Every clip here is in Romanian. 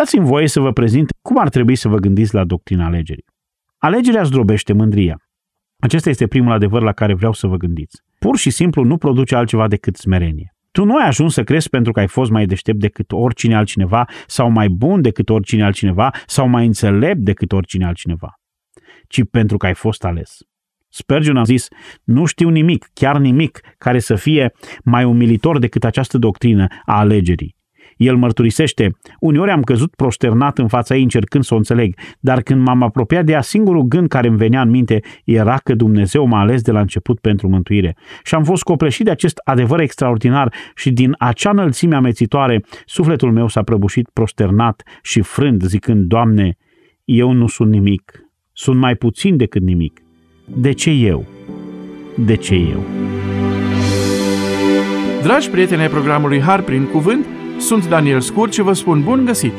Dați-mi voie să vă prezint cum ar trebui să vă gândiți la doctrina alegerii. Alegerea zdrobește mândria. Acesta este primul adevăr la care vreau să vă gândiți. Pur și simplu nu produce altceva decât smerenie. Tu nu ai ajuns să crezi pentru că ai fost mai deștept decât oricine altcineva sau mai bun decât oricine altcineva sau mai înțelept decât oricine altcineva, ci pentru că ai fost ales. Spurgeon a zis, nu știu nimic, chiar nimic, care să fie mai umilitor decât această doctrină a alegerii. El mărturisește, uneori am căzut prosternat în fața ei încercând să o înțeleg, dar când m-am apropiat de ea, singurul gând care îmi venea în minte era că Dumnezeu m-a ales de la început pentru mântuire. Și am fost copleșit de acest adevăr extraordinar și din acea înălțime amețitoare, sufletul meu s-a prăbușit prosternat și frând, zicând, Doamne, eu nu sunt nimic, sunt mai puțin decât nimic. De ce eu? De ce eu? Dragi prieteni ai programului Har prin Cuvânt, sunt Daniel Scurt și vă spun bun găsit!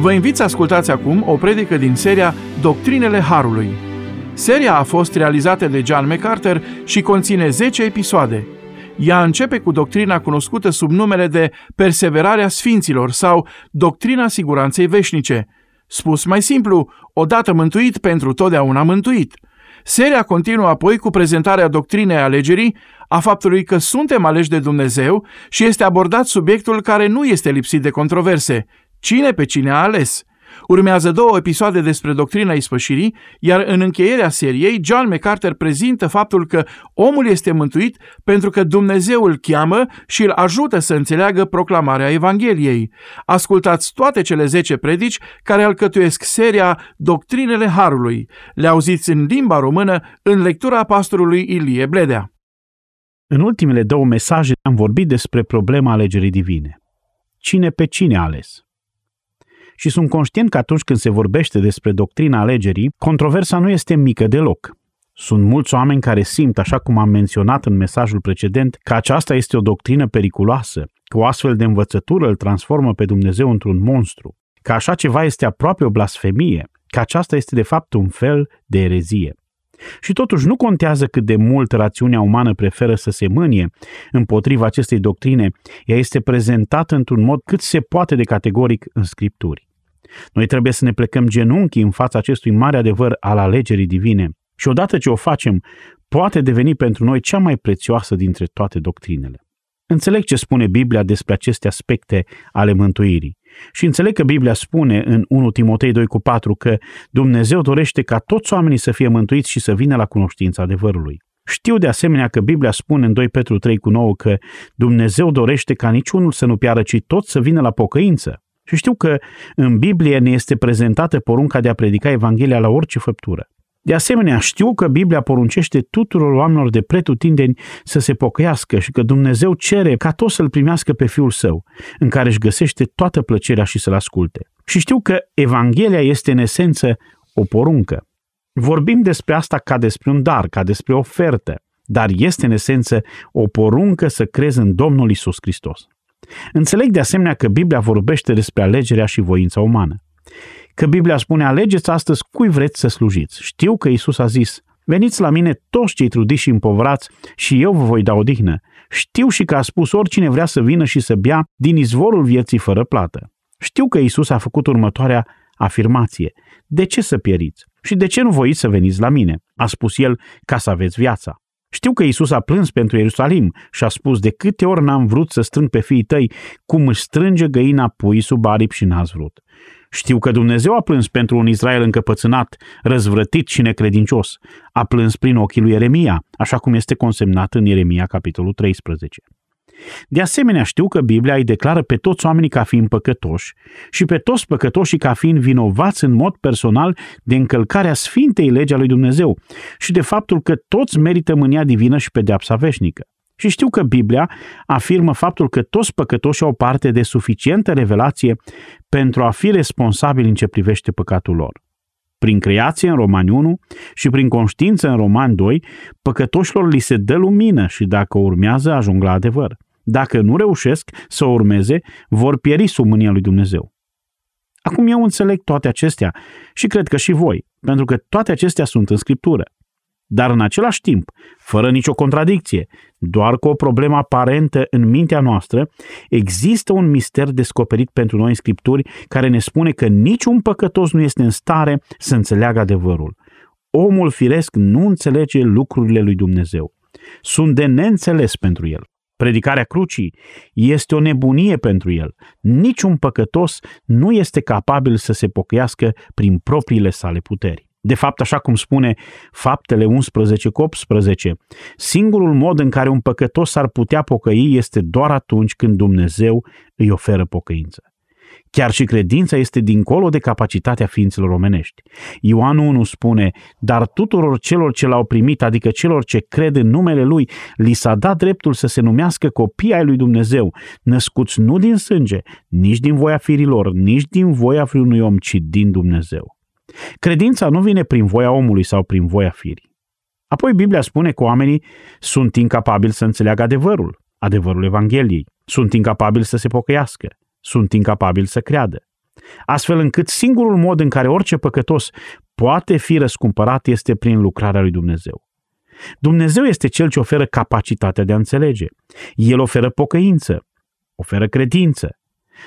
Vă invit să ascultați acum o predică din seria Doctrinele Harului. Seria a fost realizată de John MacArthur și conține 10 episoade. Ea începe cu doctrina cunoscută sub numele de Perseverarea Sfinților sau Doctrina Siguranței Veșnice. Spus mai simplu, odată mântuit pentru totdeauna mântuit – Seria continuă apoi cu prezentarea doctrinei alegerii, a faptului că suntem aleși de Dumnezeu și este abordat subiectul care nu este lipsit de controverse. Cine pe cine a ales? Urmează două episoade despre doctrina ispășirii, iar în încheierea seriei, John MacArthur prezintă faptul că omul este mântuit pentru că Dumnezeu îl cheamă și îl ajută să înțeleagă proclamarea Evangheliei. Ascultați toate cele 10 predici care alcătuiesc seria Doctrinele Harului. Le auziți în limba română în lectura pastorului Ilie Bledea. În ultimele două mesaje am vorbit despre problema alegerii divine. Cine pe cine a ales? și sunt conștient că atunci când se vorbește despre doctrina alegerii, controversa nu este mică deloc. Sunt mulți oameni care simt, așa cum am menționat în mesajul precedent, că aceasta este o doctrină periculoasă, că o astfel de învățătură îl transformă pe Dumnezeu într-un monstru, că așa ceva este aproape o blasfemie, că aceasta este de fapt un fel de erezie. Și totuși nu contează cât de mult rațiunea umană preferă să se mânie împotriva acestei doctrine, ea este prezentată într-un mod cât se poate de categoric în scripturi. Noi trebuie să ne plecăm genunchii în fața acestui mare adevăr al alegerii divine și odată ce o facem, poate deveni pentru noi cea mai prețioasă dintre toate doctrinele. Înțeleg ce spune Biblia despre aceste aspecte ale mântuirii și înțeleg că Biblia spune în 1 Timotei 2 cu 4 că Dumnezeu dorește ca toți oamenii să fie mântuiți și să vină la cunoștința adevărului. Știu de asemenea că Biblia spune în 2 Petru 3 cu 9 că Dumnezeu dorește ca niciunul să nu piară, ci toți să vină la pocăință. Și știu că în Biblie ne este prezentată porunca de a predica Evanghelia la orice făptură. De asemenea, știu că Biblia poruncește tuturor oamenilor de pretutindeni să se pocăiască și că Dumnezeu cere ca toți să-L primească pe Fiul Său, în care își găsește toată plăcerea și să-L asculte. Și știu că Evanghelia este în esență o poruncă. Vorbim despre asta ca despre un dar, ca despre o ofertă, dar este în esență o poruncă să crezi în Domnul Isus Hristos. Înțeleg de asemenea că Biblia vorbește despre alegerea și voința umană că Biblia spune alegeți astăzi cui vreți să slujiți. Știu că Isus a zis, veniți la mine toți cei trudiți și împovrați și eu vă voi da odihnă. Știu și că a spus oricine vrea să vină și să bea din izvorul vieții fără plată. Știu că Isus a făcut următoarea afirmație. De ce să pieriți? Și de ce nu voiți să veniți la mine? A spus el ca să aveți viața. Știu că Isus a plâns pentru Ierusalim și a spus de câte ori n-am vrut să strâng pe fiii tăi, cum își strânge găina pui sub aripi și n-ați vrut. Știu că Dumnezeu a plâns pentru un Israel încăpățânat, răzvrătit și necredincios. A plâns prin ochii lui Ieremia, așa cum este consemnat în Ieremia, capitolul 13. De asemenea, știu că Biblia îi declară pe toți oamenii ca fiind păcătoși și pe toți păcătoșii ca fiind vinovați în mod personal de încălcarea sfintei legii a lui Dumnezeu și de faptul că toți merită mânia divină și pedeapsa veșnică. Și știu că Biblia afirmă faptul că toți păcătoșii au parte de suficientă revelație pentru a fi responsabili în ce privește păcatul lor. Prin creație în Romani 1 și prin conștiință în Romani 2, păcătoșilor li se dă lumină și dacă o urmează ajung la adevăr. Dacă nu reușesc să o urmeze, vor pieri sub mânia lui Dumnezeu. Acum eu înțeleg toate acestea și cred că și voi, pentru că toate acestea sunt în Scriptură. Dar în același timp, fără nicio contradicție, doar cu o problemă aparentă în mintea noastră, există un mister descoperit pentru noi în Scripturi care ne spune că niciun păcătos nu este în stare să înțeleagă adevărul. Omul firesc nu înțelege lucrurile lui Dumnezeu. Sunt de neînțeles pentru el. Predicarea crucii este o nebunie pentru el. Niciun păcătos nu este capabil să se pocăiască prin propriile sale puteri. De fapt, așa cum spune faptele 11 cu 18, singurul mod în care un păcătos s-ar putea pocăi este doar atunci când Dumnezeu îi oferă pocăință. Chiar și credința este dincolo de capacitatea ființelor omenești. Ioan 1 spune, dar tuturor celor ce l-au primit, adică celor ce cred în numele Lui, li s-a dat dreptul să se numească copii ai lui Dumnezeu, născuți nu din sânge, nici din voia firilor, nici din voia vreunui om, ci din Dumnezeu. Credința nu vine prin voia omului sau prin voia firii. Apoi Biblia spune că oamenii sunt incapabili să înțeleagă adevărul, adevărul Evangheliei, sunt incapabili să se pocăiască, sunt incapabili să creadă. Astfel încât singurul mod în care orice păcătos poate fi răscumpărat este prin lucrarea lui Dumnezeu. Dumnezeu este cel ce oferă capacitatea de a înțelege. El oferă pocăință, oferă credință.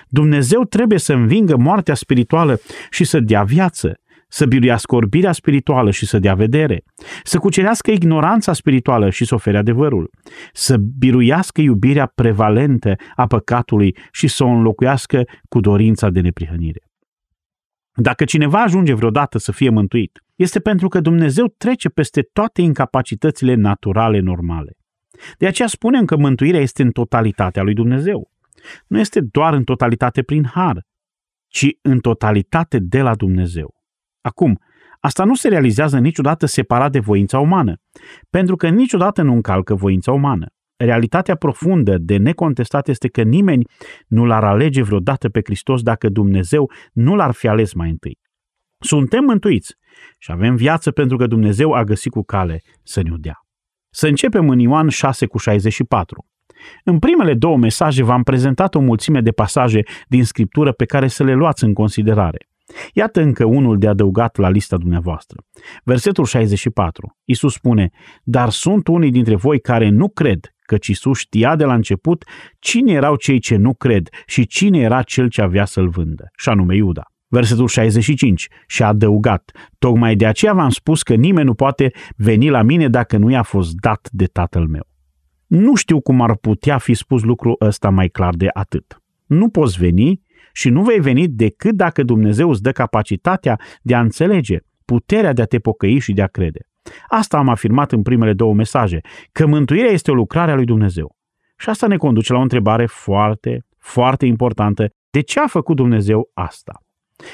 Dumnezeu trebuie să învingă moartea spirituală și să dea viață, să biruiască orbirea spirituală și să dea vedere, să cucerească ignoranța spirituală și să ofere adevărul, să biruiască iubirea prevalentă a păcatului și să o înlocuiască cu dorința de neprihănire. Dacă cineva ajunge vreodată să fie mântuit, este pentru că Dumnezeu trece peste toate incapacitățile naturale normale. De aceea spunem că mântuirea este în totalitatea lui Dumnezeu. Nu este doar în totalitate prin har, ci în totalitate de la Dumnezeu. Acum, asta nu se realizează niciodată separat de voința umană, pentru că niciodată nu încalcă voința umană. Realitatea profundă de necontestat este că nimeni nu l-ar alege vreodată pe Hristos dacă Dumnezeu nu l-ar fi ales mai întâi. Suntem mântuiți și avem viață pentru că Dumnezeu a găsit cu cale să ne-o dea. Să începem în Ioan 6 cu 64. În primele două mesaje v-am prezentat o mulțime de pasaje din Scriptură pe care să le luați în considerare. Iată încă unul de adăugat la lista dumneavoastră. Versetul 64. Isus spune, Dar sunt unii dintre voi care nu cred, căci Isus știa de la început cine erau cei ce nu cred și cine era cel ce avea să-l vândă, și anume Iuda. Versetul 65 și a adăugat, tocmai de aceea v-am spus că nimeni nu poate veni la mine dacă nu i-a fost dat de tatăl meu. Nu știu cum ar putea fi spus lucrul ăsta mai clar de atât. Nu poți veni și nu vei veni decât dacă Dumnezeu îți dă capacitatea de a înțelege, puterea de a te pocăi și de a crede. Asta am afirmat în primele două mesaje, că mântuirea este o lucrare a lui Dumnezeu. Și asta ne conduce la o întrebare foarte, foarte importantă. De ce a făcut Dumnezeu asta?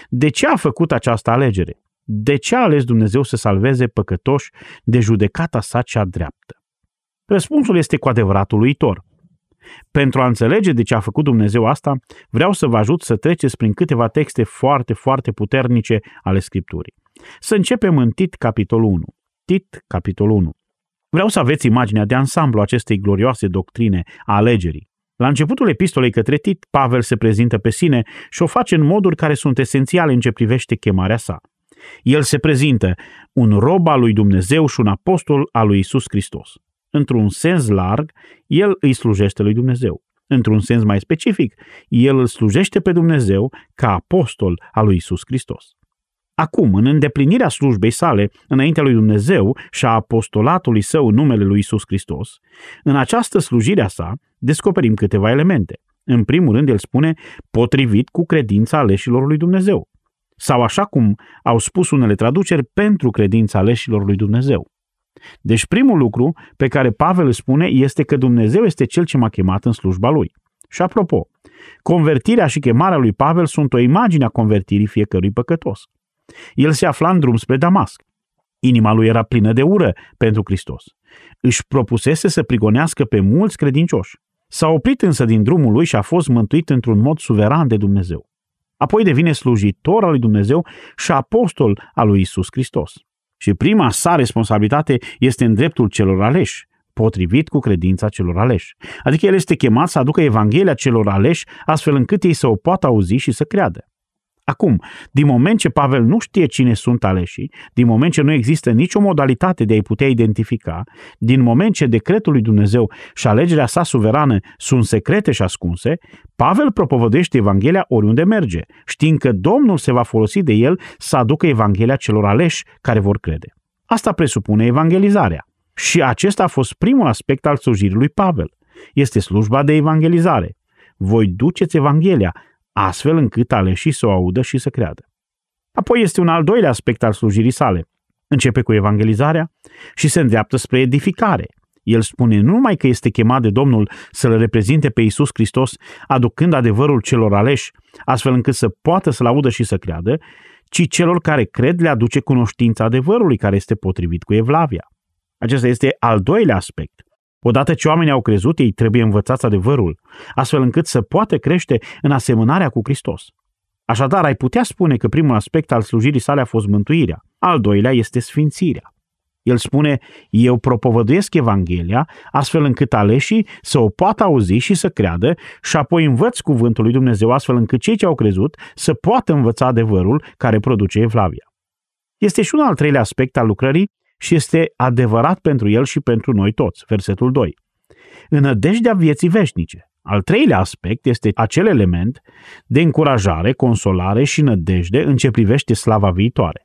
De ce a făcut această alegere? De ce a ales Dumnezeu să salveze păcătoși de judecata sa cea dreaptă? Răspunsul este cu adevărat uluitor. Pentru a înțelege de ce a făcut Dumnezeu asta, vreau să vă ajut să treceți prin câteva texte foarte, foarte puternice ale Scripturii. Să începem în Tit, capitolul 1. Tit, capitolul 1. Vreau să aveți imaginea de ansamblu acestei glorioase doctrine a alegerii. La începutul epistolei către Tit, Pavel se prezintă pe sine și o face în moduri care sunt esențiale în ce privește chemarea sa. El se prezintă un rob al lui Dumnezeu și un apostol al lui Isus Hristos. Într-un sens larg, el îi slujește lui Dumnezeu. Într-un sens mai specific, el îl slujește pe Dumnezeu ca apostol al lui Isus Hristos. Acum, în îndeplinirea slujbei sale înaintea lui Dumnezeu și a apostolatului său în numele lui Isus Hristos, în această slujire a sa descoperim câteva elemente. În primul rând, el spune, potrivit cu credința aleșilor lui Dumnezeu. Sau așa cum au spus unele traduceri, pentru credința aleșilor lui Dumnezeu. Deci primul lucru pe care Pavel îl spune este că Dumnezeu este cel ce m-a chemat în slujba lui. Și apropo, convertirea și chemarea lui Pavel sunt o imagine a convertirii fiecărui păcătos. El se afla în drum spre Damasc. Inima lui era plină de ură pentru Hristos. Își propusese să prigonească pe mulți credincioși. S-a oprit însă din drumul lui și a fost mântuit într-un mod suveran de Dumnezeu. Apoi devine slujitor al lui Dumnezeu și apostol al lui Isus Hristos. Și prima sa responsabilitate este în dreptul celor aleși, potrivit cu credința celor aleși. Adică el este chemat să aducă Evanghelia celor aleși astfel încât ei să o poată auzi și să creadă. Acum, din moment ce Pavel nu știe cine sunt aleșii, din moment ce nu există nicio modalitate de a-i putea identifica, din moment ce decretul lui Dumnezeu și alegerea sa suverană sunt secrete și ascunse, Pavel propovădește Evanghelia oriunde merge, știind că Domnul se va folosi de el să aducă Evanghelia celor aleși care vor crede. Asta presupune evangelizarea. Și acesta a fost primul aspect al slujirii lui Pavel. Este slujba de evangelizare. Voi duceți Evanghelia, astfel încât aleșii să o audă și să creadă. Apoi este un al doilea aspect al slujirii sale. Începe cu evangelizarea și se îndreaptă spre edificare. El spune nu numai că este chemat de Domnul să-L reprezinte pe Iisus Hristos, aducând adevărul celor aleși, astfel încât să poată să-L audă și să creadă, ci celor care cred le aduce cunoștința adevărului care este potrivit cu Evlavia. Acesta este al doilea aspect. Odată ce oamenii au crezut, ei trebuie învățați adevărul, astfel încât să poată crește în asemănarea cu Hristos. Așadar, ai putea spune că primul aspect al slujirii sale a fost mântuirea, al doilea este sfințirea. El spune, eu propovăduiesc Evanghelia astfel încât aleșii să o poată auzi și să creadă și apoi învăț cuvântul lui Dumnezeu astfel încât cei ce au crezut să poată învăța adevărul care produce Evlavia. Este și un al treilea aspect al lucrării și este adevărat pentru el și pentru noi toți. Versetul 2. În nădejdea vieții veșnice. Al treilea aspect este acel element de încurajare, consolare și nădejde în ce privește slava viitoare.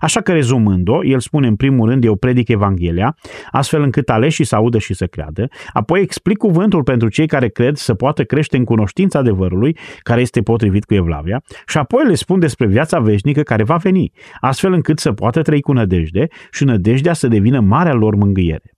Așa că, rezumând-o, el spune în primul rând, eu predic Evanghelia, astfel încât aleșii să audă și să creadă, apoi explic cuvântul pentru cei care cred să poată crește în cunoștința adevărului, care este potrivit cu Evlavia, și apoi le spun despre viața veșnică care va veni, astfel încât să poată trăi cu nădejde și nădejdea să devină marea lor mângâiere.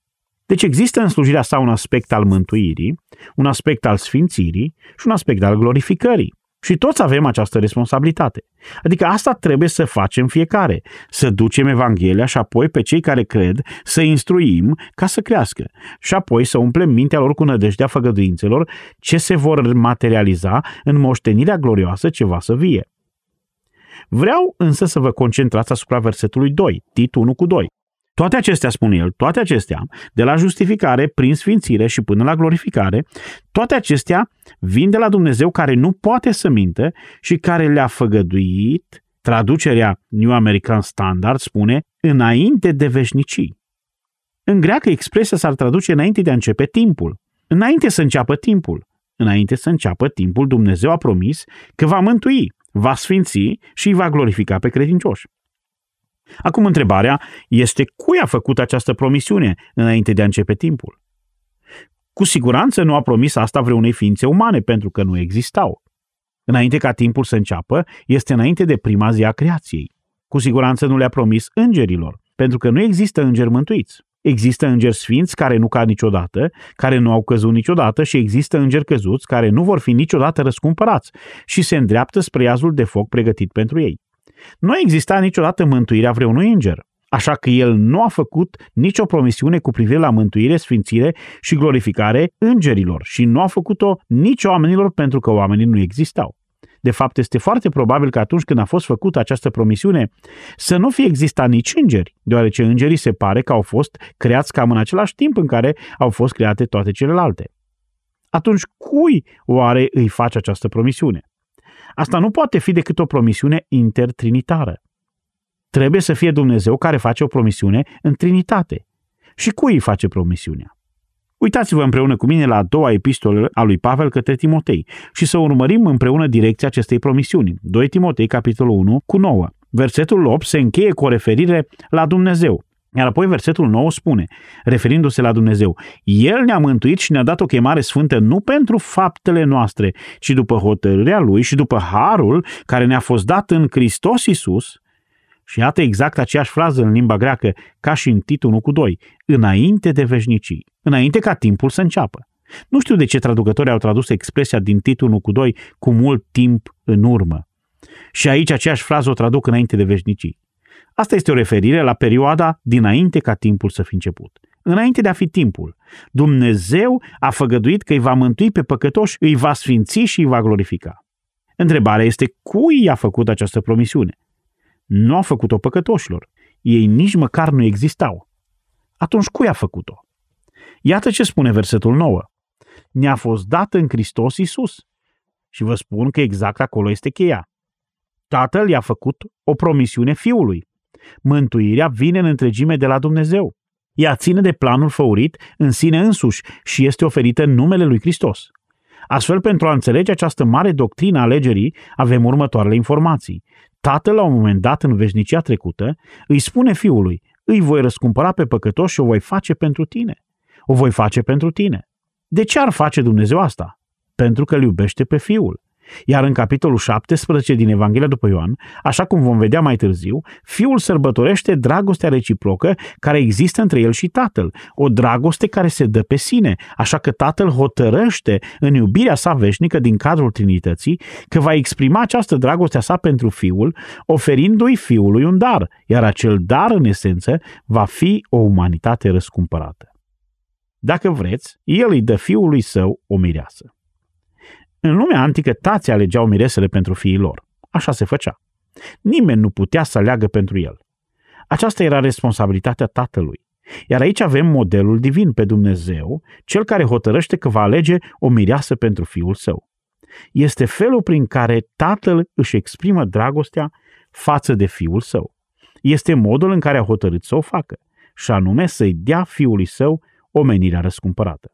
Deci există în slujirea sa un aspect al mântuirii, un aspect al sfințirii și un aspect al glorificării. Și toți avem această responsabilitate. Adică asta trebuie să facem fiecare, să ducem Evanghelia și apoi pe cei care cred să instruim ca să crească și apoi să umplem mintea lor cu nădejdea făgăduințelor ce se vor materializa în moștenirea glorioasă ce va să vie. Vreau însă să vă concentrați asupra versetului 2, Tit 1 cu 2. Toate acestea, spune el, toate acestea, de la justificare prin sfințire și până la glorificare, toate acestea vin de la Dumnezeu care nu poate să minte și care le-a făgăduit, traducerea New American Standard spune, înainte de veșnicii. În greacă expresia s-ar traduce înainte de a începe timpul. Înainte să înceapă timpul. Înainte să înceapă timpul, Dumnezeu a promis că va mântui, va sfinți și îi va glorifica pe credincioși. Acum întrebarea este cui a făcut această promisiune înainte de a începe timpul? Cu siguranță nu a promis asta vreunei ființe umane, pentru că nu existau. Înainte ca timpul să înceapă, este înainte de prima zi a creației. Cu siguranță nu le-a promis îngerilor, pentru că nu există îngeri mântuiți. Există îngeri sfinți care nu cad niciodată, care nu au căzut niciodată și există îngeri căzuți care nu vor fi niciodată răscumpărați și se îndreaptă spre iazul de foc pregătit pentru ei. Nu a existat niciodată mântuirea vreunui înger, așa că el nu a făcut nicio promisiune cu privire la mântuire, sfințire și glorificare îngerilor și nu a făcut-o nici oamenilor pentru că oamenii nu existau. De fapt, este foarte probabil că atunci când a fost făcută această promisiune să nu fie existat nici îngeri, deoarece îngerii se pare că au fost creați cam în același timp în care au fost create toate celelalte. Atunci, cui oare îi face această promisiune? Asta nu poate fi decât o promisiune intertrinitară. Trebuie să fie Dumnezeu care face o promisiune în Trinitate. Și cui îi face promisiunea? Uitați-vă împreună cu mine la a doua epistolă a lui Pavel către Timotei și să urmărim împreună direcția acestei promisiuni. 2 Timotei, capitolul 1, cu 9. Versetul 8 se încheie cu o referire la Dumnezeu. Iar apoi versetul 9 spune, referindu-se la Dumnezeu, El ne-a mântuit și ne-a dat o chemare sfântă nu pentru faptele noastre, ci după hotărârea Lui și după harul care ne-a fost dat în Hristos Iisus. Și iată exact aceeași frază în limba greacă, ca și în Tit 1 cu 2, înainte de veșnicii, înainte ca timpul să înceapă. Nu știu de ce traducătorii au tradus expresia din Tit 1 cu 2 cu mult timp în urmă. Și aici aceeași frază o traduc înainte de veșnicii. Asta este o referire la perioada dinainte ca timpul să fi început. Înainte de a fi timpul, Dumnezeu a făgăduit că îi va mântui pe păcătoși, îi va sfinți și îi va glorifica. Întrebarea este cui i-a făcut această promisiune? Nu a făcut-o păcătoșilor. Ei nici măcar nu existau. Atunci cui a făcut-o? Iată ce spune versetul 9. Ne-a fost dat în Hristos Isus. Și vă spun că exact acolo este cheia. Tatăl i-a făcut o promisiune fiului. Mântuirea vine în întregime de la Dumnezeu. Ea ține de planul făurit în sine însuși și este oferită în numele lui Hristos. Astfel, pentru a înțelege această mare doctrină a alegerii, avem următoarele informații. Tatăl, la un moment dat, în veșnicia trecută, îi spune fiului, îi voi răscumpăra pe păcătoși și o voi face pentru tine. O voi face pentru tine. De ce ar face Dumnezeu asta? Pentru că îl iubește pe fiul. Iar în capitolul 17 din Evanghelia după Ioan, așa cum vom vedea mai târziu, fiul sărbătorește dragostea reciprocă care există între el și tatăl, o dragoste care se dă pe sine, așa că tatăl hotărăște în iubirea sa veșnică din cadrul Trinității că va exprima această dragoste a sa pentru fiul, oferindu-i fiului un dar, iar acel dar, în esență, va fi o umanitate răscumpărată. Dacă vreți, el îi dă fiului său o mireasă. În lumea antică, tații alegeau miresele pentru fiii lor. Așa se făcea. Nimeni nu putea să aleagă pentru el. Aceasta era responsabilitatea tatălui. Iar aici avem modelul divin pe Dumnezeu, cel care hotărăște că va alege o mireasă pentru fiul său. Este felul prin care tatăl își exprimă dragostea față de fiul său. Este modul în care a hotărât să o facă, și anume să-i dea fiului său omenirea răscumpărată.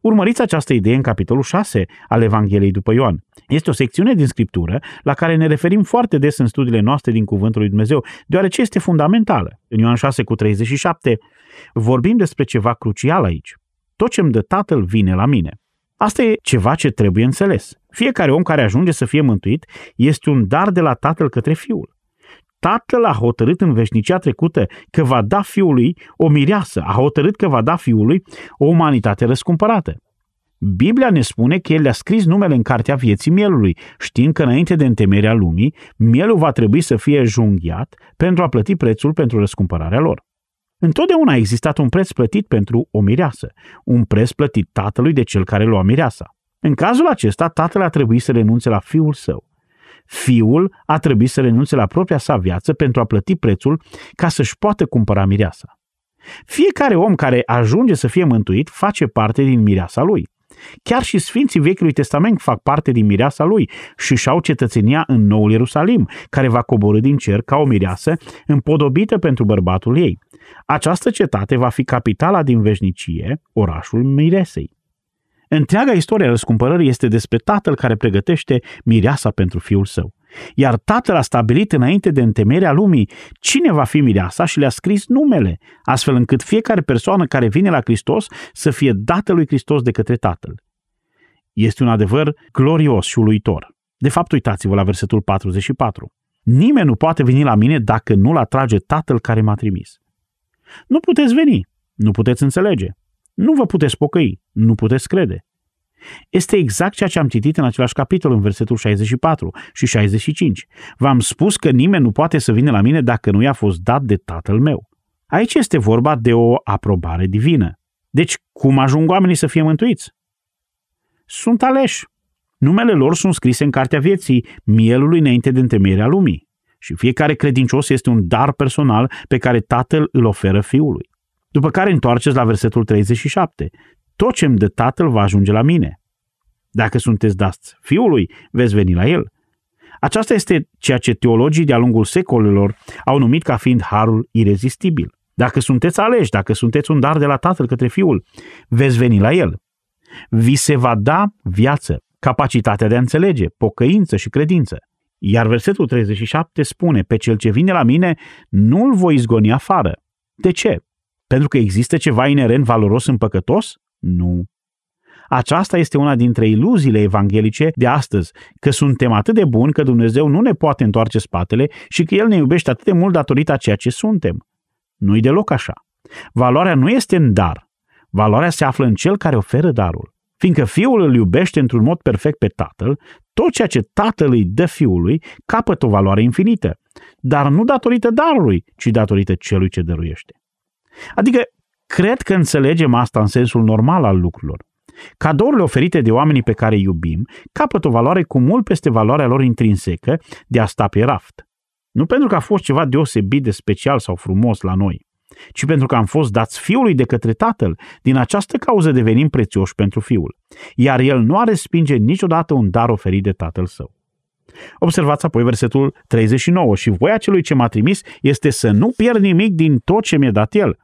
Urmăriți această idee în capitolul 6 al Evangheliei după Ioan. Este o secțiune din Scriptură la care ne referim foarte des în studiile noastre din Cuvântul lui Dumnezeu, deoarece este fundamentală. În Ioan 6 cu 37 vorbim despre ceva crucial aici. Tot ce îmi dă Tatăl vine la mine. Asta e ceva ce trebuie înțeles. Fiecare om care ajunge să fie mântuit este un dar de la Tatăl către Fiul. Tatăl a hotărât în veșnicia trecută că va da fiului o mireasă, a hotărât că va da fiului o umanitate răscumpărată. Biblia ne spune că el le-a scris numele în cartea vieții mielului, știind că înainte de întemerea lumii, mielul va trebui să fie junghiat pentru a plăti prețul pentru răscumpărarea lor. Întotdeauna a existat un preț plătit pentru o mireasă, un preț plătit tatălui de cel care lua mireasa. În cazul acesta, tatăl a trebuit să renunțe la fiul său. Fiul a trebuit să renunțe la propria sa viață pentru a plăti prețul ca să-și poată cumpăra mireasa. Fiecare om care ajunge să fie mântuit face parte din mireasa lui. Chiar și sfinții Vechiului Testament fac parte din mireasa lui și și-au cetățenia în Noul Ierusalim, care va coborâ din cer ca o mireasă împodobită pentru bărbatul ei. Această cetate va fi capitala din veșnicie, orașul Miresei. Întreaga istorie a răscumpărării este despre tatăl care pregătește mireasa pentru fiul său. Iar tatăl a stabilit înainte de întemerea lumii cine va fi mireasa și le-a scris numele, astfel încât fiecare persoană care vine la Hristos să fie dată lui Hristos de către tatăl. Este un adevăr glorios și uluitor. De fapt, uitați-vă la versetul 44. Nimeni nu poate veni la mine dacă nu-l atrage tatăl care m-a trimis. Nu puteți veni, nu puteți înțelege, nu vă puteți pocăi, nu puteți crede. Este exact ceea ce am citit în același capitol, în versetul 64 și 65. V-am spus că nimeni nu poate să vină la mine dacă nu i-a fost dat de tatăl meu. Aici este vorba de o aprobare divină. Deci, cum ajung oamenii să fie mântuiți? Sunt aleși. Numele lor sunt scrise în cartea vieții, mielului înainte de întemeierea lumii. Și fiecare credincios este un dar personal pe care tatăl îl oferă fiului. După care întoarceți la versetul 37. Tot ce îmi dă tatăl va ajunge la mine. Dacă sunteți dați fiului, veți veni la el. Aceasta este ceea ce teologii de-a lungul secolelor au numit ca fiind harul irezistibil. Dacă sunteți aleși, dacă sunteți un dar de la tatăl către fiul, veți veni la el. Vi se va da viață, capacitatea de a înțelege, pocăință și credință. Iar versetul 37 spune, pe cel ce vine la mine, nu-l voi izgoni afară. De ce? Pentru că există ceva inerent valoros în păcătos? Nu. Aceasta este una dintre iluziile evanghelice de astăzi, că suntem atât de buni că Dumnezeu nu ne poate întoarce spatele și că El ne iubește atât de mult datorită a ceea ce suntem. Nu-i deloc așa. Valoarea nu este în dar. Valoarea se află în cel care oferă darul. Fiindcă fiul îl iubește într-un mod perfect pe tatăl, tot ceea ce tatăl îi dă fiului capătă o valoare infinită, dar nu datorită darului, ci datorită celui ce dăruiește. Adică, cred că înțelegem asta în sensul normal al lucrurilor. Cadourile oferite de oamenii pe care îi iubim capătă o valoare cu mult peste valoarea lor intrinsecă de a sta pe raft. Nu pentru că a fost ceva deosebit de special sau frumos la noi, ci pentru că am fost dați fiului de către tatăl. Din această cauză devenim prețioși pentru fiul. Iar el nu are respinge niciodată un dar oferit de tatăl său. Observați apoi versetul 39. Și voia celui ce m-a trimis este să nu pierd nimic din tot ce mi-a dat el.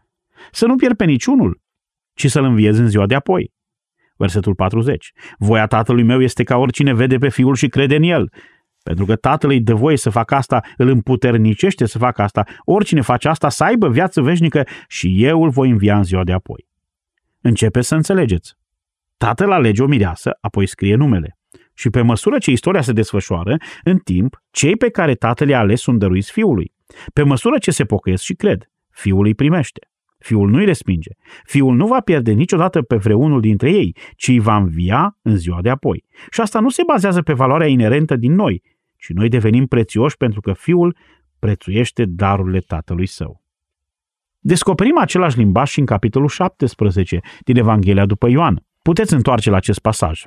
Să nu pierd pe niciunul, ci să-l înviez în ziua de apoi. Versetul 40. Voia tatălui meu este ca oricine vede pe fiul și crede în el. Pentru că tatăl îi dă voie să facă asta, îl împuternicește să facă asta. Oricine face asta să aibă viață veșnică și eu îl voi învia în ziua de apoi. Începe să înțelegeți. Tatăl alege o mireasă, apoi scrie numele. Și pe măsură ce istoria se desfășoară, în timp, cei pe care tatăl i-a ales sunt dăruiți fiului. Pe măsură ce se pocăiesc și cred, fiul îi primește. Fiul nu-i respinge. Fiul nu va pierde niciodată pe vreunul dintre ei, ci îi va învia în ziua de apoi. Și asta nu se bazează pe valoarea inerentă din noi, ci noi devenim prețioși pentru că Fiul prețuiește darurile Tatălui Său. Descoperim același limbaj și în capitolul 17 din Evanghelia după Ioan. Puteți întoarce la acest pasaj.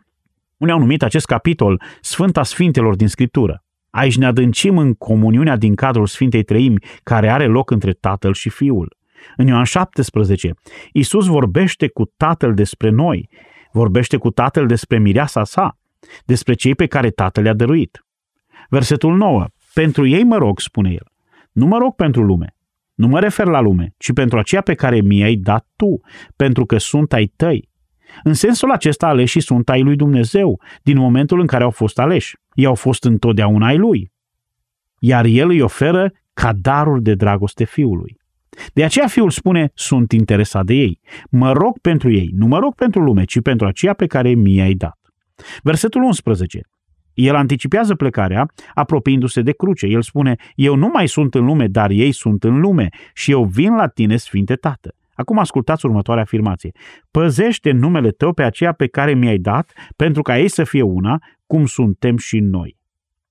Unii au numit acest capitol Sfânta Sfintelor din Scriptură. Aici ne adâncim în comuniunea din cadrul Sfintei Treimi, care are loc între Tatăl și Fiul. În Ioan 17, Iisus vorbește cu Tatăl despre noi, vorbește cu Tatăl despre mireasa sa, despre cei pe care Tatăl le-a dăruit. Versetul 9. Pentru ei mă rog, spune el. Nu mă rog pentru lume. Nu mă refer la lume, ci pentru aceea pe care mi-ai dat tu, pentru că sunt ai tăi. În sensul acesta aleșii sunt ai lui Dumnezeu, din momentul în care au fost aleși. Ei au fost întotdeauna ai lui. Iar el îi oferă ca darul de dragoste fiului. De aceea fiul spune, sunt interesat de ei. Mă rog pentru ei, nu mă rog pentru lume, ci pentru aceea pe care mi-ai dat. Versetul 11. El anticipează plecarea, apropiindu-se de cruce. El spune, eu nu mai sunt în lume, dar ei sunt în lume și eu vin la tine, Sfinte Tată. Acum ascultați următoarea afirmație. Păzește numele tău pe aceea pe care mi-ai dat, pentru ca ei să fie una, cum suntem și noi.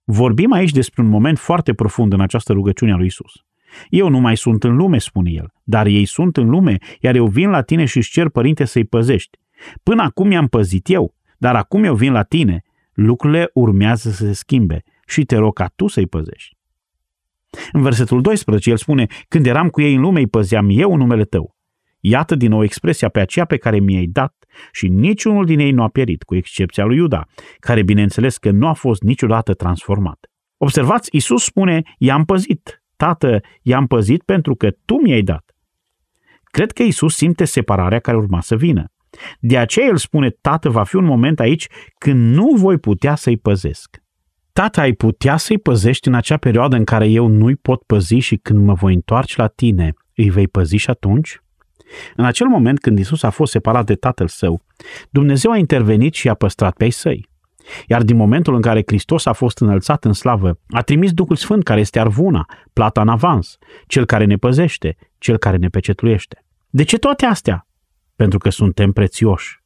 Vorbim aici despre un moment foarte profund în această rugăciune a lui Isus. Eu nu mai sunt în lume, spune el, dar ei sunt în lume, iar eu vin la tine și îți cer, părinte, să-i păzești. Până acum i-am păzit eu, dar acum eu vin la tine, lucrurile urmează să se schimbe și te rog ca tu să-i păzești. În versetul 12 el spune, când eram cu ei în lume îi păzeam eu numele tău. Iată din nou expresia pe aceea pe care mi-ai dat și niciunul din ei nu a pierit, cu excepția lui Iuda, care bineînțeles că nu a fost niciodată transformat. Observați, Isus spune, i-am păzit. Tată, i-am păzit pentru că tu mi-ai dat. Cred că Isus simte separarea care urma să vină. De aceea el spune, tată, va fi un moment aici când nu voi putea să-i păzesc. Tată, ai putea să-i păzești în acea perioadă în care eu nu-i pot păzi și când mă voi întoarce la tine, îi vei păzi și atunci? În acel moment când Isus a fost separat de tatăl său, Dumnezeu a intervenit și a păstrat pe ei săi. Iar din momentul în care Hristos a fost înălțat în slavă, a trimis Duhul Sfânt care este arvuna, plata în avans, cel care ne păzește, cel care ne pecetluiește. De ce toate astea? Pentru că suntem prețioși.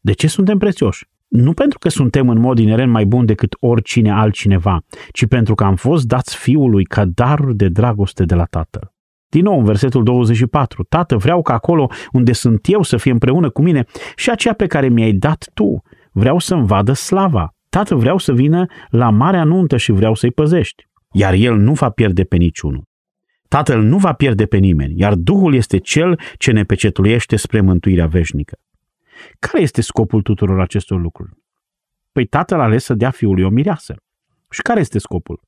De ce suntem prețioși? Nu pentru că suntem în mod inerent mai bun decât oricine altcineva, ci pentru că am fost dați Fiului ca daruri de dragoste de la Tatăl. Din nou, în versetul 24, Tată, vreau ca acolo unde sunt eu să fie împreună cu mine și aceea pe care mi-ai dat tu. Vreau să-mi vadă slava. Tată, vreau să vină la marea nuntă și vreau să-i păzești. Iar el nu va pierde pe niciunul. Tatăl nu va pierde pe nimeni, iar Duhul este cel ce ne pecetuiește spre mântuirea veșnică. Care este scopul tuturor acestor lucruri? Păi tatăl a ales să dea fiului o mireasă. Și care este scopul?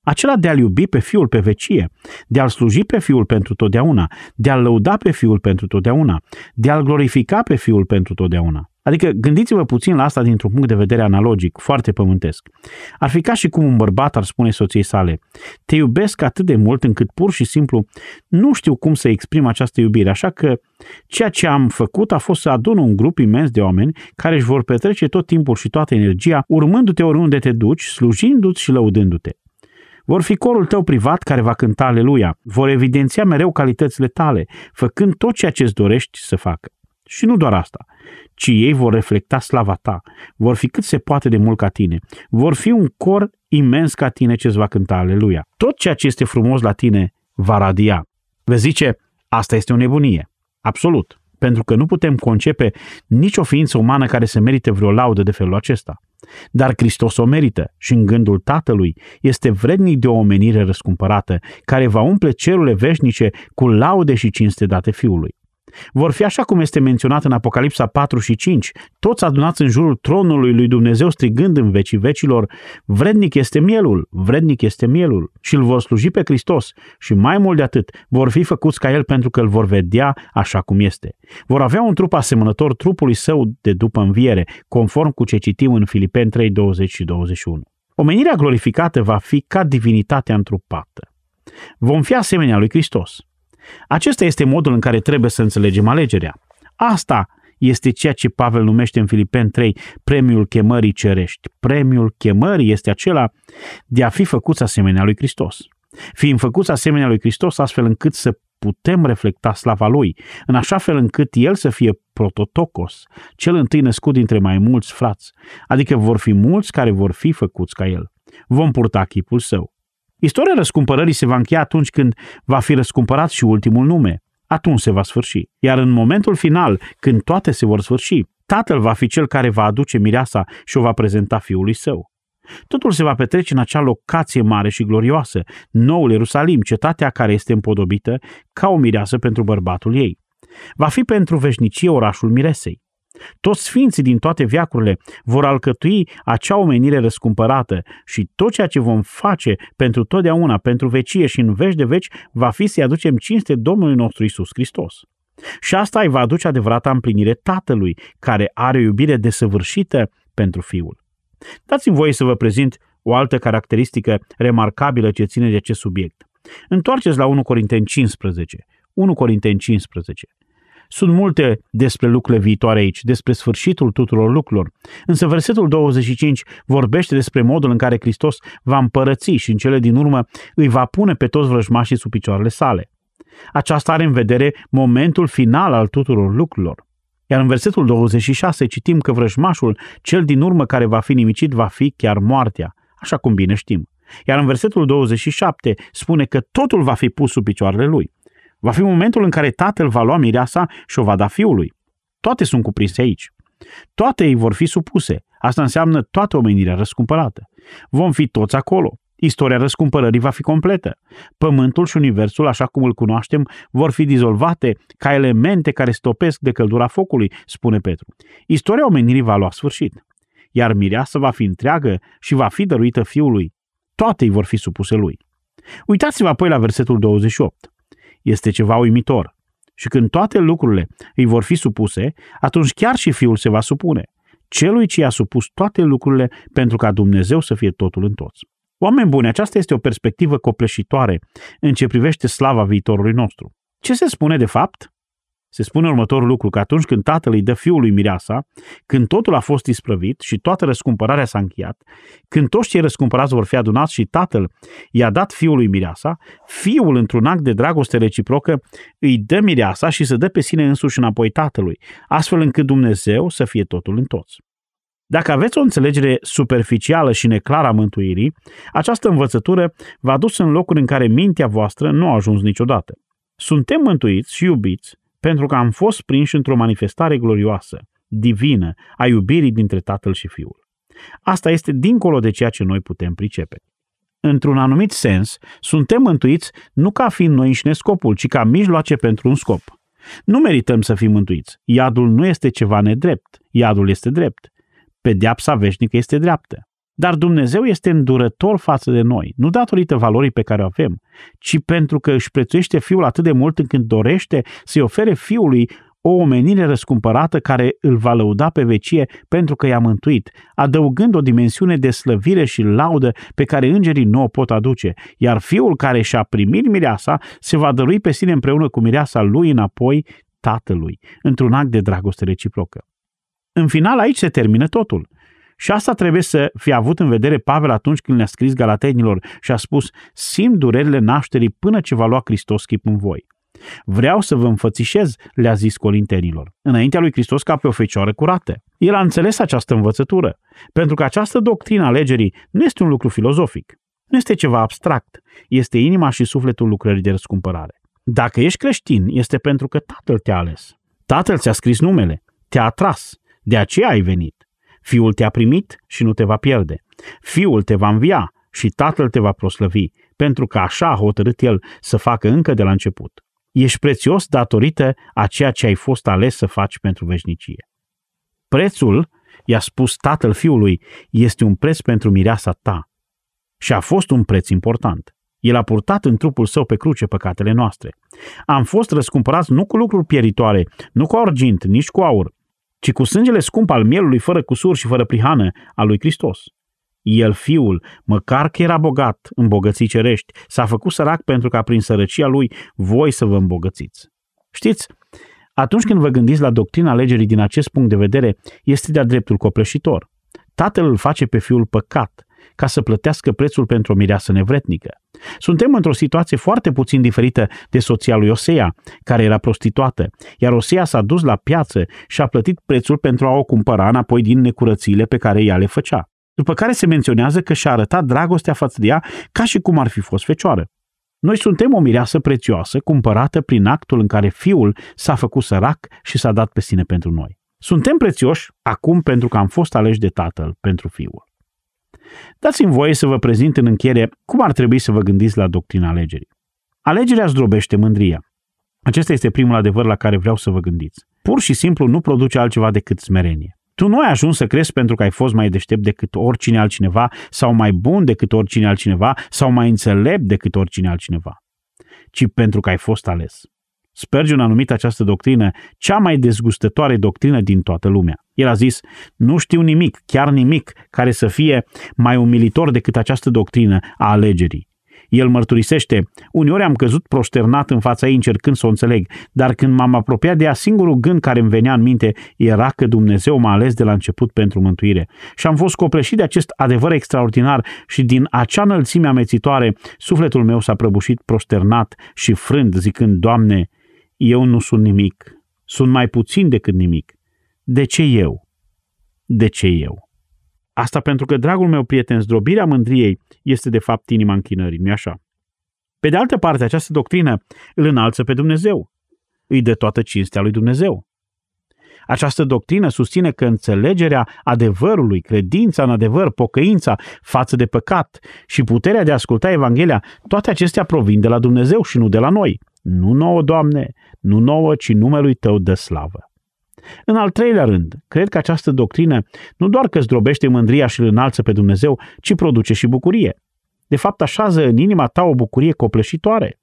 Acela de a-L iubi pe Fiul pe vecie, de a-L sluji pe Fiul pentru totdeauna, de a-L lăuda pe Fiul pentru totdeauna, de a-L glorifica pe Fiul pentru totdeauna. Adică gândiți-vă puțin la asta dintr-un punct de vedere analogic, foarte pământesc. Ar fi ca și cum un bărbat ar spune soției sale, te iubesc atât de mult încât pur și simplu nu știu cum să exprim această iubire, așa că ceea ce am făcut a fost să adun un grup imens de oameni care își vor petrece tot timpul și toată energia urmându-te oriunde te duci, slujindu-ți și lăudându-te. Vor fi corul tău privat care va cânta aleluia, vor evidenția mereu calitățile tale, făcând tot ceea ce îți dorești să facă. Și nu doar asta, ci ei vor reflecta slava ta, vor fi cât se poate de mult ca tine, vor fi un cor imens ca tine ce îți va cânta aleluia. Tot ceea ce este frumos la tine va radia. Vezi zice, asta este o nebunie. Absolut. Pentru că nu putem concepe nicio ființă umană care să merite vreo laudă de felul acesta. Dar Hristos o merită și în gândul Tatălui este vrednic de o omenire răscumpărată, care va umple cerurile veșnice cu laude și cinste date Fiului. Vor fi așa cum este menționat în Apocalipsa 4 și 5, toți adunați în jurul tronului lui Dumnezeu strigând în vecii vecilor, vrednic este mielul, vrednic este mielul și îl vor sluji pe Hristos și mai mult de atât, vor fi făcuți ca el pentru că îl vor vedea așa cum este. Vor avea un trup asemănător trupului său de după înviere, conform cu ce citim în Filipeni 3, 20 și 21. Omenirea glorificată va fi ca divinitatea întrupată. Vom fi asemenea lui Hristos. Acesta este modul în care trebuie să înțelegem alegerea. Asta este ceea ce Pavel numește în Filipen 3 premiul chemării cerești. Premiul chemării este acela de a fi făcuți asemenea lui Hristos. Fiind făcuți asemenea lui Hristos astfel încât să putem reflecta slava Lui, în așa fel încât El să fie prototocos, cel întâi născut dintre mai mulți frați, adică vor fi mulți care vor fi făcuți ca El. Vom purta chipul Său. Istoria răscumpărării se va încheia atunci când va fi răscumpărat și ultimul nume. Atunci se va sfârși. Iar în momentul final, când toate se vor sfârși, Tatăl va fi cel care va aduce mireasa și o va prezenta fiului său. Totul se va petrece în acea locație mare și glorioasă, noul Ierusalim, cetatea care este împodobită ca o mireasă pentru bărbatul ei. Va fi pentru veșnicie orașul miresei. Toți sfinții din toate viacurile vor alcătui acea omenire răscumpărată și tot ceea ce vom face pentru totdeauna, pentru vecie și în veci de veci, va fi să-i aducem cinste Domnului nostru Isus Hristos. Și asta îi va aduce adevărata împlinire Tatălui, care are o iubire desăvârșită pentru Fiul. Dați-mi voie să vă prezint o altă caracteristică remarcabilă ce ține de acest subiect. Întoarceți la 1 Corinteni 15. 1 Corinteni 15. Sunt multe despre lucrurile viitoare aici, despre sfârșitul tuturor lucrurilor. Însă versetul 25 vorbește despre modul în care Hristos va împărăți și în cele din urmă îi va pune pe toți vrăjmașii sub picioarele sale. Aceasta are în vedere momentul final al tuturor lucrurilor. Iar în versetul 26 citim că vrăjmașul, cel din urmă care va fi nimicit, va fi chiar moartea, așa cum bine știm. Iar în versetul 27 spune că totul va fi pus sub picioarele lui. Va fi momentul în care tatăl va lua mireasa și o va da fiului. Toate sunt cuprinse aici. Toate ei vor fi supuse. Asta înseamnă toată omenirea răscumpărată. Vom fi toți acolo. Istoria răscumpărării va fi completă. Pământul și universul, așa cum îl cunoaștem, vor fi dizolvate ca elemente care stopesc de căldura focului, spune Petru. Istoria omenirii va lua sfârșit. Iar mireasă va fi întreagă și va fi dăruită fiului. Toate îi vor fi supuse lui. Uitați-vă apoi la versetul 28 este ceva uimitor. Și când toate lucrurile îi vor fi supuse, atunci chiar și Fiul se va supune. Celui ce i-a supus toate lucrurile pentru ca Dumnezeu să fie totul în toți. Oameni buni, aceasta este o perspectivă copleșitoare în ce privește slava viitorului nostru. Ce se spune de fapt? Se spune următorul lucru, că atunci când tatăl îi dă fiului mireasa, când totul a fost isprăvit și toată răscumpărarea s-a încheiat, când toți cei răscumpărați vor fi adunați și tatăl i-a dat fiului mireasa, fiul, într-un act de dragoste reciprocă, îi dă mireasa și se dă pe sine însuși înapoi tatălui, astfel încât Dumnezeu să fie totul în toți. Dacă aveți o înțelegere superficială și neclară a mântuirii, această învățătură va dus în locuri în care mintea voastră nu a ajuns niciodată. Suntem mântuiți și iubiți pentru că am fost prinși într-o manifestare glorioasă, divină, a iubirii dintre Tatăl și Fiul. Asta este dincolo de ceea ce noi putem pricepe. Într-un anumit sens, suntem mântuiți nu ca fiind noi înșine scopul, ci ca mijloace pentru un scop. Nu merităm să fim mântuiți. Iadul nu este ceva nedrept. Iadul este drept. Pedeapsa veșnică este dreaptă. Dar Dumnezeu este îndurător față de noi, nu datorită valorii pe care o avem, ci pentru că își prețuiește Fiul atât de mult încât dorește să-i ofere Fiului o omenire răscumpărată care îl va lăuda pe vecie pentru că i-a mântuit, adăugând o dimensiune de slăvire și laudă pe care îngerii nu o pot aduce, iar fiul care și-a primit mireasa se va dărui pe sine împreună cu mireasa lui înapoi tatălui, într-un act de dragoste reciprocă. În final, aici se termină totul. Și asta trebuie să fie avut în vedere Pavel atunci când le-a scris galatenilor și a spus simt durerile nașterii până ce va lua Hristos chip în voi. Vreau să vă înfățișez, le-a zis colintenilor, înaintea lui Hristos ca pe o fecioară curată. El a înțeles această învățătură, pentru că această doctrină a legerii nu este un lucru filozofic, nu este ceva abstract, este inima și sufletul lucrării de răscumpărare. Dacă ești creștin, este pentru că Tatăl te-a ales. Tatăl ți-a scris numele, te-a atras, de aceea ai venit. Fiul te-a primit și nu te va pierde. Fiul te va învia și Tatăl te va proslăvi, pentru că așa a hotărât El să facă încă de la început. Ești prețios datorită a ceea ce ai fost ales să faci pentru veșnicie. Prețul, i-a spus tatăl fiului, este un preț pentru mireasa ta. Și a fost un preț important. El a purtat în trupul său pe cruce păcatele noastre. Am fost răscumpărați nu cu lucruri pieritoare, nu cu argint, nici cu aur, ci cu sângele scump al mielului fără cusur și fără prihană al lui Hristos. El, fiul, măcar că era bogat în bogății cerești, s-a făcut sărac pentru ca prin sărăcia lui voi să vă îmbogățiți. Știți, atunci când vă gândiți la doctrina alegerii din acest punct de vedere, este de-a dreptul copleșitor. Tatăl îl face pe fiul păcat, ca să plătească prețul pentru o mireasă nevretnică. Suntem într-o situație foarte puțin diferită de soția lui Osea, care era prostituată, iar Osea s-a dus la piață și a plătit prețul pentru a o cumpăra înapoi din necurățiile pe care ea le făcea. După care se menționează că și-a arătat dragostea față de ea ca și cum ar fi fost fecioară. Noi suntem o mireasă prețioasă, cumpărată prin actul în care fiul s-a făcut sărac și s-a dat pe sine pentru noi. Suntem prețioși acum pentru că am fost aleși de tatăl pentru fiul. Dați-mi voie să vă prezint în încheiere cum ar trebui să vă gândiți la doctrina alegerii. Alegerea zdrobește mândria. Acesta este primul adevăr la care vreau să vă gândiți. Pur și simplu nu produce altceva decât smerenie. Tu nu ai ajuns să crezi pentru că ai fost mai deștept decât oricine altcineva sau mai bun decât oricine altcineva sau mai înțelept decât oricine altcineva, ci pentru că ai fost ales. Spurgeon a numit această doctrină cea mai dezgustătoare doctrină din toată lumea. El a zis, nu știu nimic, chiar nimic, care să fie mai umilitor decât această doctrină a alegerii. El mărturisește, uneori am căzut prosternat în fața ei încercând să o înțeleg, dar când m-am apropiat de ea, singurul gând care îmi venea în minte era că Dumnezeu m-a ales de la început pentru mântuire. Și am fost copleșit de acest adevăr extraordinar și din acea înălțime amețitoare, sufletul meu s-a prăbușit prosternat și frânt, zicând, Doamne, eu nu sunt nimic, sunt mai puțin decât nimic. De ce eu? De ce eu? Asta pentru că, dragul meu prieten, zdrobirea mândriei este de fapt inima închinării, nu așa? Pe de altă parte, această doctrină îl înalță pe Dumnezeu. Îi dă toată cinstea lui Dumnezeu. Această doctrină susține că înțelegerea adevărului, credința în adevăr, pocăința față de păcat și puterea de a asculta Evanghelia, toate acestea provin de la Dumnezeu și nu de la noi. Nu nouă, Doamne, nu nouă, ci numelui Tău dă slavă. În al treilea rând, cred că această doctrină nu doar că zdrobește mândria și îl înalță pe Dumnezeu, ci produce și bucurie. De fapt, așează în inima ta o bucurie copleșitoare.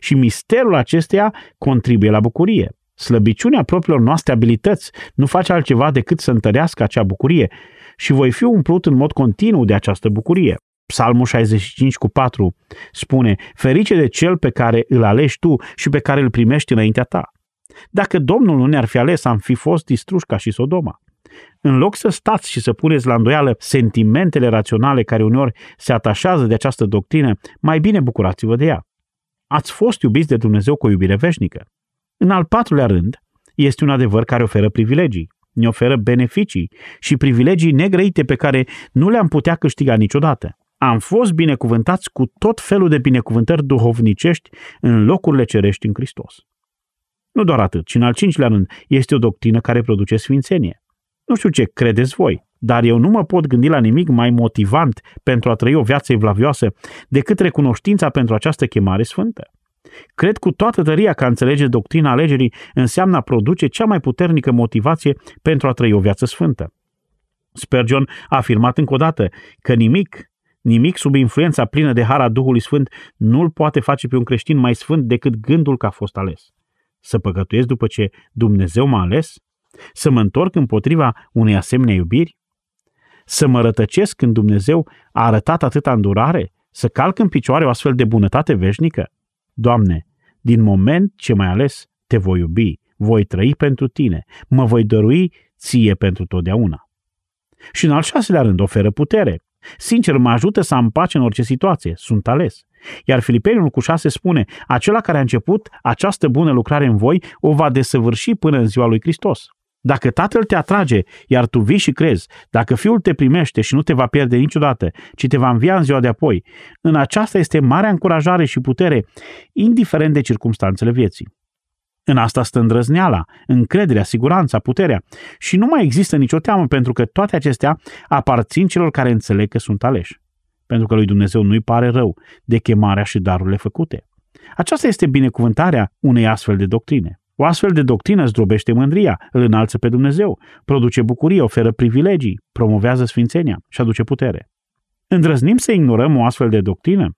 Și misterul acesteia contribuie la bucurie. Slăbiciunea propriilor noastre abilități nu face altceva decât să întărească acea bucurie și voi fi umplut în mod continuu de această bucurie. Psalmul 65 cu 4 spune, ferice de cel pe care îl alegi tu și pe care îl primești înaintea ta. Dacă Domnul nu ne-ar fi ales, am fi fost distruși ca și Sodoma. În loc să stați și să puneți la îndoială sentimentele raționale care uneori se atașează de această doctrină, mai bine bucurați-vă de ea. Ați fost iubiți de Dumnezeu cu o iubire veșnică. În al patrulea rând, este un adevăr care oferă privilegii, ne oferă beneficii și privilegii negrăite pe care nu le-am putea câștiga niciodată. Am fost binecuvântați cu tot felul de binecuvântări duhovnicești în locurile cerești în Hristos. Nu doar atât, ci în al cincilea rând, este o doctrină care produce sfințenie. Nu știu ce credeți voi, dar eu nu mă pot gândi la nimic mai motivant pentru a trăi o viață evlavioasă decât recunoștința pentru această chemare sfântă. Cred cu toată tăria că a înțelege doctrina alegerii înseamnă a produce cea mai puternică motivație pentru a trăi o viață sfântă. Spurgeon a afirmat încă o dată că nimic, nimic sub influența plină de hara Duhului Sfânt nu-l poate face pe un creștin mai sfânt decât gândul că a fost ales. Să păcătuiesc după ce Dumnezeu m-a ales? Să mă întorc împotriva unei asemenea iubiri? Să mă rătăcesc când Dumnezeu a arătat atâta îndurare? Să calc în picioare o astfel de bunătate veșnică? Doamne, din moment ce m-ai ales, te voi iubi, voi trăi pentru tine, mă voi dărui ție pentru totdeauna. Și în al șaselea rând oferă putere. Sincer, mă ajută să am pace în orice situație. Sunt ales. Iar Filipeni cu 6 spune, acela care a început această bună lucrare în voi o va desăvârși până în ziua lui Hristos. Dacă Tatăl te atrage, iar tu vii și crezi, dacă Fiul te primește și nu te va pierde niciodată, ci te va învia în ziua de apoi, în aceasta este marea încurajare și putere, indiferent de circumstanțele vieții. În asta stă îndrăzneala, încrederea, siguranța, puterea. Și nu mai există nicio teamă pentru că toate acestea aparțin celor care înțeleg că sunt aleși pentru că lui Dumnezeu nu-i pare rău de chemarea și darurile făcute. Aceasta este binecuvântarea unei astfel de doctrine. O astfel de doctrină zdrobește mândria, îl înalță pe Dumnezeu, produce bucurie, oferă privilegii, promovează sfințenia și aduce putere. Îndrăznim să ignorăm o astfel de doctrină?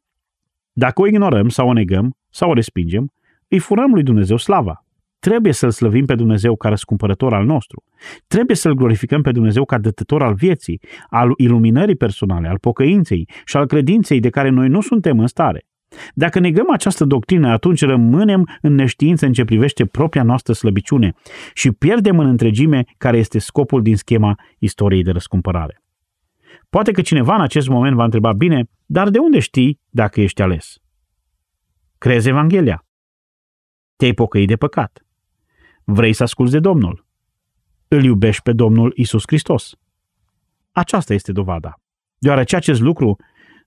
Dacă o ignorăm sau o negăm sau o respingem, îi furăm lui Dumnezeu slava. Trebuie să-L slăvim pe Dumnezeu ca răscumpărător al nostru. Trebuie să-L glorificăm pe Dumnezeu ca dătător al vieții, al iluminării personale, al pocăinței și al credinței de care noi nu suntem în stare. Dacă negăm această doctrină, atunci rămânem în neștiință în ce privește propria noastră slăbiciune și pierdem în întregime care este scopul din schema istoriei de răscumpărare. Poate că cineva în acest moment va întreba, bine, dar de unde știi dacă ești ales? Crezi Evanghelia. Te-ai pocăit de păcat. Vrei să asculți de Domnul. Îl iubești pe Domnul Isus Hristos. Aceasta este dovada. Deoarece acest lucru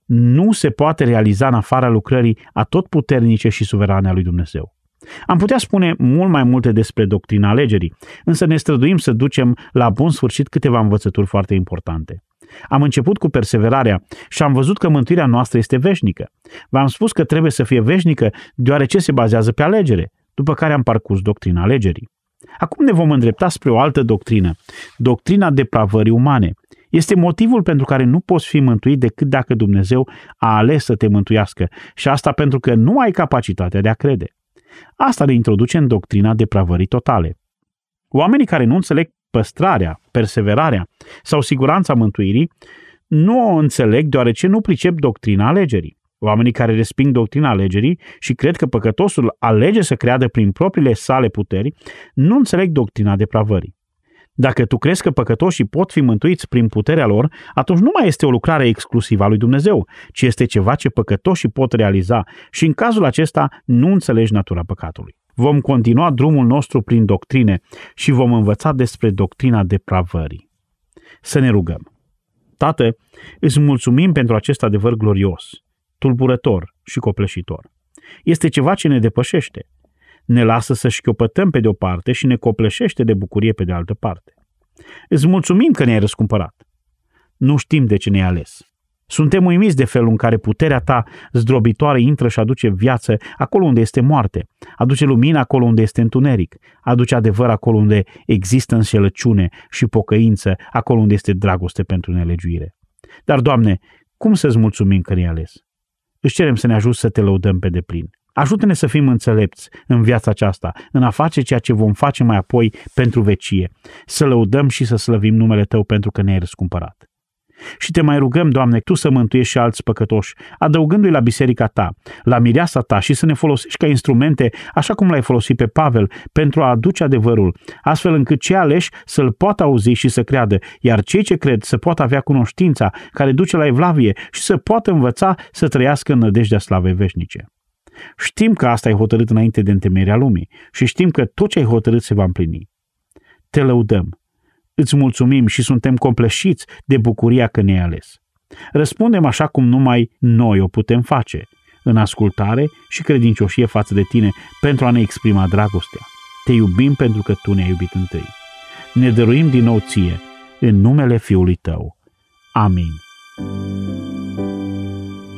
nu se poate realiza în afara lucrării atotputernice și suverane a lui Dumnezeu. Am putea spune mult mai multe despre doctrina alegerii, însă ne străduim să ducem la bun sfârșit câteva învățături foarte importante. Am început cu perseverarea și am văzut că mântuirea noastră este veșnică. V-am spus că trebuie să fie veșnică deoarece se bazează pe alegere, după care am parcurs doctrina alegerii. Acum ne vom îndrepta spre o altă doctrină, doctrina depravării umane. Este motivul pentru care nu poți fi mântuit decât dacă Dumnezeu a ales să te mântuiască și asta pentru că nu ai capacitatea de a crede. Asta ne introduce în doctrina depravării totale. Oamenii care nu înțeleg păstrarea, perseverarea sau siguranța mântuirii nu o înțeleg deoarece nu pricep doctrina alegerii. Oamenii care resping doctrina alegerii și cred că păcătosul alege să creadă prin propriile sale puteri, nu înțeleg doctrina depravării. Dacă tu crezi că păcătoșii pot fi mântuiți prin puterea lor, atunci nu mai este o lucrare exclusivă a lui Dumnezeu, ci este ceva ce păcătoșii pot realiza și în cazul acesta nu înțelegi natura păcatului. Vom continua drumul nostru prin doctrine și vom învăța despre doctrina depravării. Să ne rugăm. Tată, îți mulțumim pentru acest adevăr glorios, tulburător și copleșitor. Este ceva ce ne depășește. Ne lasă să șchiopătăm pe de o parte și ne copleșește de bucurie pe de altă parte. Îți mulțumim că ne-ai răscumpărat. Nu știm de ce ne-ai ales. Suntem uimiți de felul în care puterea ta zdrobitoare intră și aduce viață acolo unde este moarte, aduce lumină acolo unde este întuneric, aduce adevăr acolo unde există înșelăciune și pocăință, acolo unde este dragoste pentru nelegiuire. Dar, Doamne, cum să-ți mulțumim că ne-ai ales? Își cerem să ne ajut să te lăudăm pe deplin. Ajută-ne să fim înțelepți în viața aceasta, în a face ceea ce vom face mai apoi pentru vecie, să lăudăm și să slăvim numele Tău pentru că ne-ai răscumpărat. Și te mai rugăm, Doamne, Tu să mântuiești și alți păcătoși, adăugându-i la biserica Ta, la mireasa Ta și să ne folosești ca instrumente, așa cum l-ai folosit pe Pavel, pentru a aduce adevărul, astfel încât cei aleși să-l poată auzi și să creadă, iar cei ce cred să poată avea cunoștința care duce la evlavie și să poată învăța să trăiască în nădejdea slavei veșnice. Știm că asta ai hotărât înainte de întemeierea lumii și știm că tot ce ai hotărât se va împlini. Te lăudăm, îți mulțumim și suntem compleșiți de bucuria că ne-ai ales. Răspundem așa cum numai noi o putem face, în ascultare și credincioșie față de tine pentru a ne exprima dragostea. Te iubim pentru că tu ne-ai iubit întâi. Ne dăruim din nou ție, în numele Fiului tău. Amin.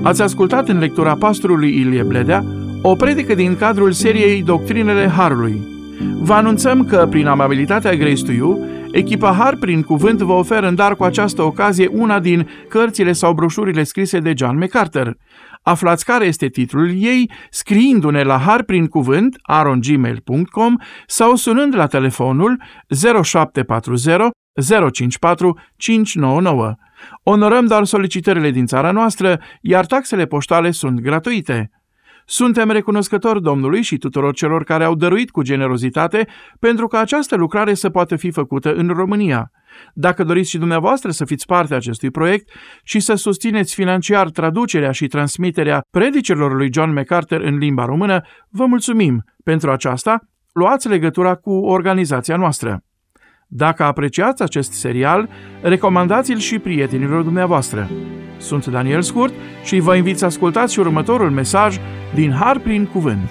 Ați ascultat în lectura pastorului Ilie Bledea o predică din cadrul seriei Doctrinele Harului. Vă anunțăm că, prin amabilitatea Grace to You, echipa Har prin cuvânt vă oferă în dar cu această ocazie una din cărțile sau broșurile scrise de John MacArthur. Aflați care este titlul ei scriindu-ne la harprincuvânt arongmail.com sau sunând la telefonul 0740 054 599. Onorăm doar solicitările din țara noastră, iar taxele poștale sunt gratuite. Suntem recunoscători Domnului și tuturor celor care au dăruit cu generozitate pentru ca această lucrare să poată fi făcută în România. Dacă doriți și dumneavoastră să fiți parte a acestui proiect și să susțineți financiar traducerea și transmiterea predicilor lui John MacArthur în limba română, vă mulțumim. Pentru aceasta, luați legătura cu organizația noastră. Dacă apreciați acest serial, recomandați-l și prietenilor dumneavoastră. Sunt Daniel Scurt și vă invit să ascultați și următorul mesaj din Har prin Cuvânt.